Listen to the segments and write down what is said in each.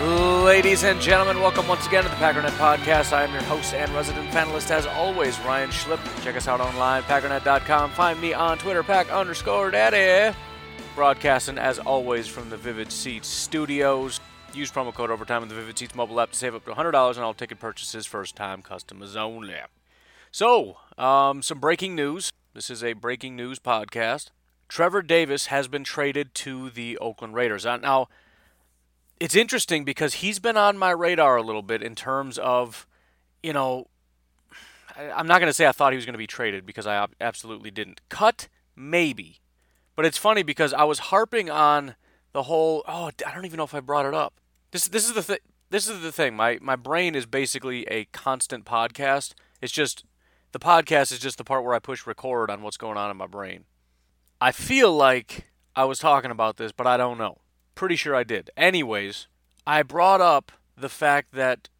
Ladies and gentlemen, welcome once again to the Packernet Podcast. I am your host and resident panelist, as always, Ryan Schlip. Check us out online, packernet.com. Find me on Twitter, pack underscore daddy. Broadcasting, as always, from the Vivid Seats studios. Use promo code OVERTIME in the Vivid Seats mobile app to save up to $100 on all ticket purchases, first time customers only. So, um, some breaking news. This is a breaking news podcast. Trevor Davis has been traded to the Oakland Raiders. Uh, Now, it's interesting because he's been on my radar a little bit in terms of, you know, I'm not going to say I thought he was going to be traded because I absolutely didn't. Cut, maybe. But it's funny because I was harping on the whole. Oh, I don't even know if I brought it up. This this is the th- this is the thing. My my brain is basically a constant podcast. It's just the podcast is just the part where I push record on what's going on in my brain. I feel like I was talking about this, but I don't know. Pretty sure I did. Anyways, I brought up the fact that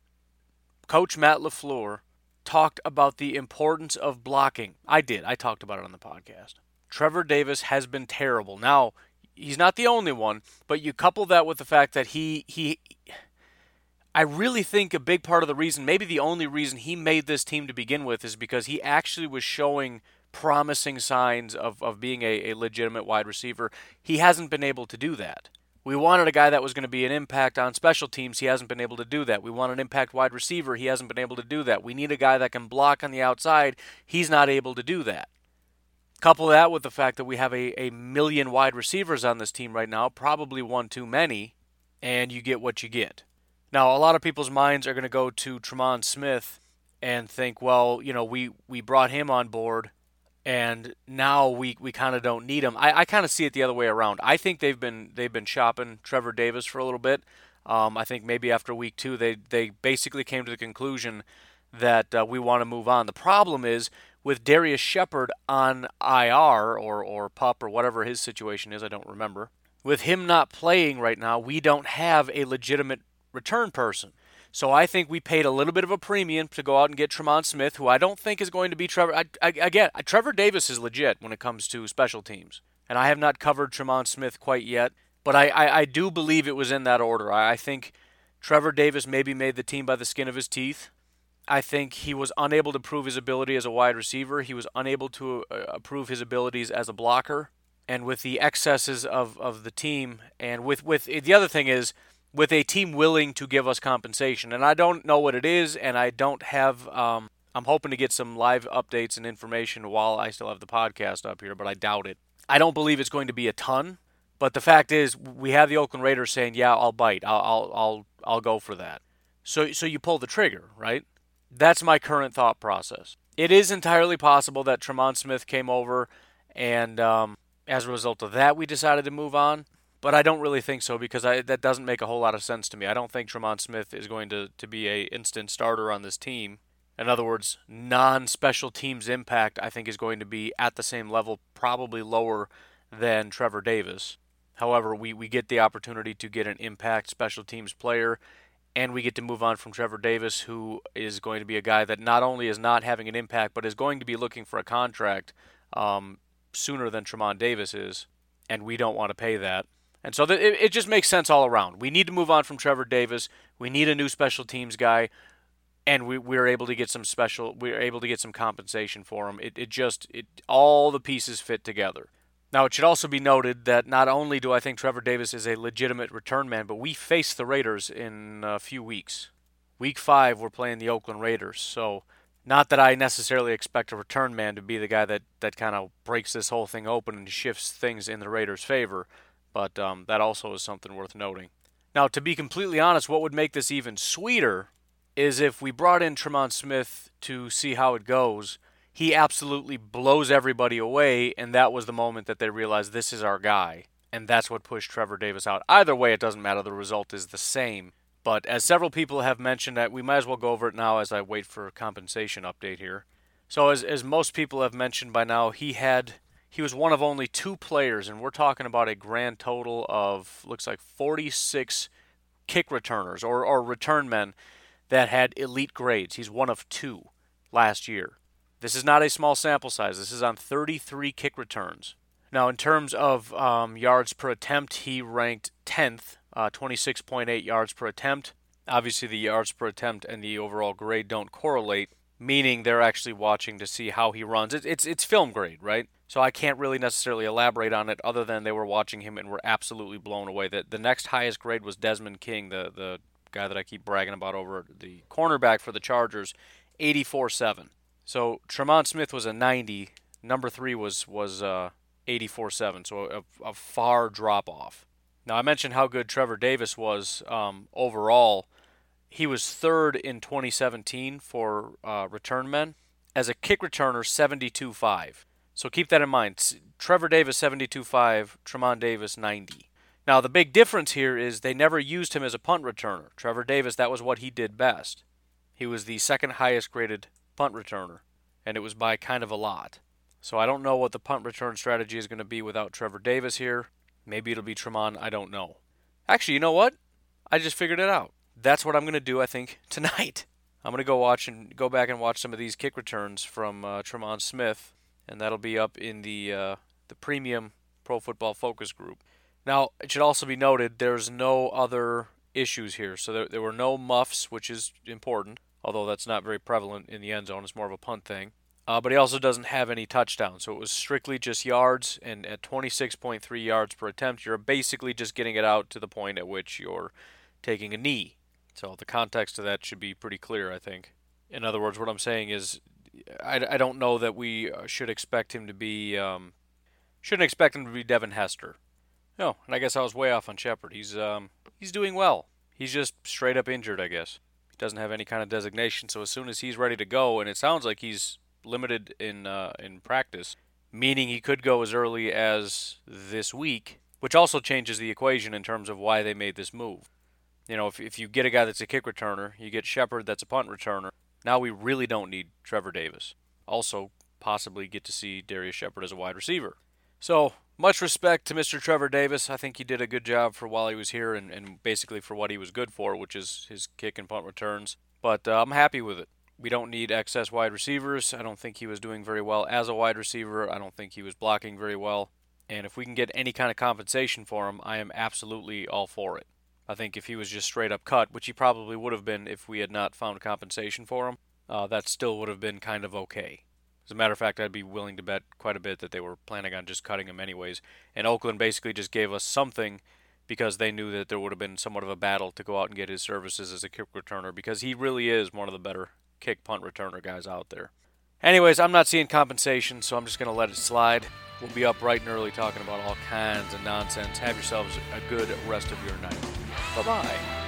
Coach Matt LaFleur talked about the importance of blocking. I did. I talked about it on the podcast. Trevor Davis has been terrible. Now, he's not the only one, but you couple that with the fact that he he I really think a big part of the reason, maybe the only reason he made this team to begin with is because he actually was showing promising signs of, of being a, a legitimate wide receiver. He hasn't been able to do that. We wanted a guy that was going to be an impact on special teams. He hasn't been able to do that. We want an impact wide receiver. He hasn't been able to do that. We need a guy that can block on the outside. He's not able to do that. Couple that with the fact that we have a, a million wide receivers on this team right now, probably one too many, and you get what you get. Now, a lot of people's minds are going to go to Tremon Smith and think, well, you know, we, we brought him on board and now we, we kind of don't need him. I, I kind of see it the other way around. I think they've been they've been shopping Trevor Davis for a little bit. Um, I think maybe after week two they they basically came to the conclusion that uh, we want to move on. The problem is with Darrius Shepherd on IR or or pup or whatever his situation is. I don't remember. With him not playing right now, we don't have a legitimate return person. So I think we paid a little bit of a premium to go out and get Tremon Smith, who I don't think is going to be Trevor. I, I, again, Trevor Davis is legit when it comes to special teams, and I have not covered Tremon Smith quite yet, but I, I, I do believe it was in that order. I, I think Trevor Davis maybe made the team by the skin of his teeth. I think he was unable to prove his ability as a wide receiver. He was unable to uh, prove his abilities as a blocker. And with the excesses of, of the team, and with, with the other thing is, with a team willing to give us compensation. And I don't know what it is, and I don't have. Um, I'm hoping to get some live updates and information while I still have the podcast up here, but I doubt it. I don't believe it's going to be a ton, but the fact is, we have the Oakland Raiders saying, "Yeah, I'll bite. I'll I'll I'll, I'll go for that." So so you pull the trigger, right? That's my current thought process. It is entirely possible that Tremon Smith came over, and um, as a result of that, we decided to move on but I don't really think so because I, that doesn't make a whole lot of sense to me. I don't think Tremon Smith is going to, to be a instant starter on this team. In other words, non-special teams impact I think is going to be at the same level, probably lower than Trevor Davis. However, we, we get the opportunity to get an impact special teams player, and we get to move on from Trevor Davis, who is going to be a guy that not only is not having an impact, but is going to be looking for a contract um, sooner than Tremon Davis is, and we don't want to pay that. And so it, it just makes sense all around. We need to move on from Trevor Davis. We need a new special teams guy, and we we're able to get some special. We're able to get some compensation for him. It it just it all the pieces fit together. Now it should also be noted that not only do I think Trevor Davis is a legitimate return man, but we face the Raiders in a few weeks. Week five, we're playing the Oakland Raiders. So not that I necessarily expect a return man to be the guy that that kind of breaks this whole thing open and shifts things in the Raiders' favor But um, that also is something worth noting. Now, to be completely honest, what would make this even sweeter is if we brought in Tremon Smith to see how it goes. He absolutely blows everybody away, and that was the moment that they realized this is our guy. And that's what pushed Trevor Davis out. Either way, it doesn't matter. The result is the same. But as several people have mentioned, that we might as well go over it now as I wait for a compensation update here. So as as most people have mentioned by now, he had he was one of only two players, and we're talking about a grand total of looks like 46 kick returners or, or return men that had elite grades. He's one of two last year. This is not a small sample size. This is on 33 kick returns. Now, in terms of um, yards per attempt, he ranked 10th, uh, 26.8 yards per attempt. Obviously, the yards per attempt and the overall grade don't correlate, meaning they're actually watching to see how he runs. It, it's it's film grade, right? So I can't really necessarily elaborate on it other than they were watching him and were absolutely blown away. That the next highest grade was Desmond King, the the guy that I keep bragging about over the cornerback for the Chargers, 84-7. So Tremon Smith was a 90. Number three was was uh, 84-7. So a, a, far drop off. Now I mentioned how good Trevor Davis was um, overall. He was third in 2017 for uh, return men as a kick returner, 72-5. So keep that in mind. Trevor Davis 72.5, Tremon Davis 90. Now the big difference here is they never used him as a punt returner. Trevor Davis, that was what he did best. He was the second highest graded punt returner, and it was by kind of a lot. So I don't know what the punt return strategy is going to be without Trevor Davis here. Maybe it'll be Tremon, I don't know. Actually, you know what? I just figured it out. That's what I'm going to do, I think, tonight. I'm going to go watch and go back and watch some of these kick returns from uh, Tremon Smith and that'll be up in the uh, the premium Pro Football Focus group. Now, it should also be noted there's no other issues here, so there, there were no muffs, which is important, although that's not very prevalent in the end zone. It's more of a punt thing. Uh, but he also doesn't have any touchdowns, so it was strictly just yards. And at 26.3 yards per attempt, you're basically just getting it out to the point at which you're taking a knee. So the context of that should be pretty clear, I think. In other words, what I'm saying is I, I don't know that we uh, should expect him to be um, shouldn't expect him to be Devin Hester. No, and I guess I was way off on Shepherd. He's um, he's doing well. He's just straight up injured, I guess. He doesn't have any kind of designation, so as soon as he's ready to go, and it sounds like he's limited in uh, in practice, meaning he could go as early as this week, which also changes the equation in terms of why they made this move. You know, if if you get a guy that's a kick returner, you get Shepherd that's a punt returner, now we really don't need Trevor Davis. Also, possibly get to see Darrius Shepherd as a wide receiver. So, much respect to Mr. Trevor Davis. I think he did a good job for while he was here and, and basically for what he was good for, which is his kick and punt returns. But uh, I'm happy with it. We don't need excess wide receivers. I don't think he was doing very well as a wide receiver. I don't think he was blocking very well. And if we can get any kind of compensation for him, I am absolutely all for it. I think if he was just straight up cut, which he probably would have been if we had not found compensation for him, uh, that still would have been kind of okay. As a matter of fact, I'd be willing to bet quite a bit that they were planning on just cutting him anyways. And Oakland basically just gave us something because they knew that there would have been somewhat of a battle to go out and get his services as a kick returner because he really is one of the better kick punt returner guys out there. Anyways, I'm not seeing compensation, so I'm just going to let it slide. We'll be up bright and early talking about all kinds of nonsense. Have yourselves a good rest of your night. Bye bye.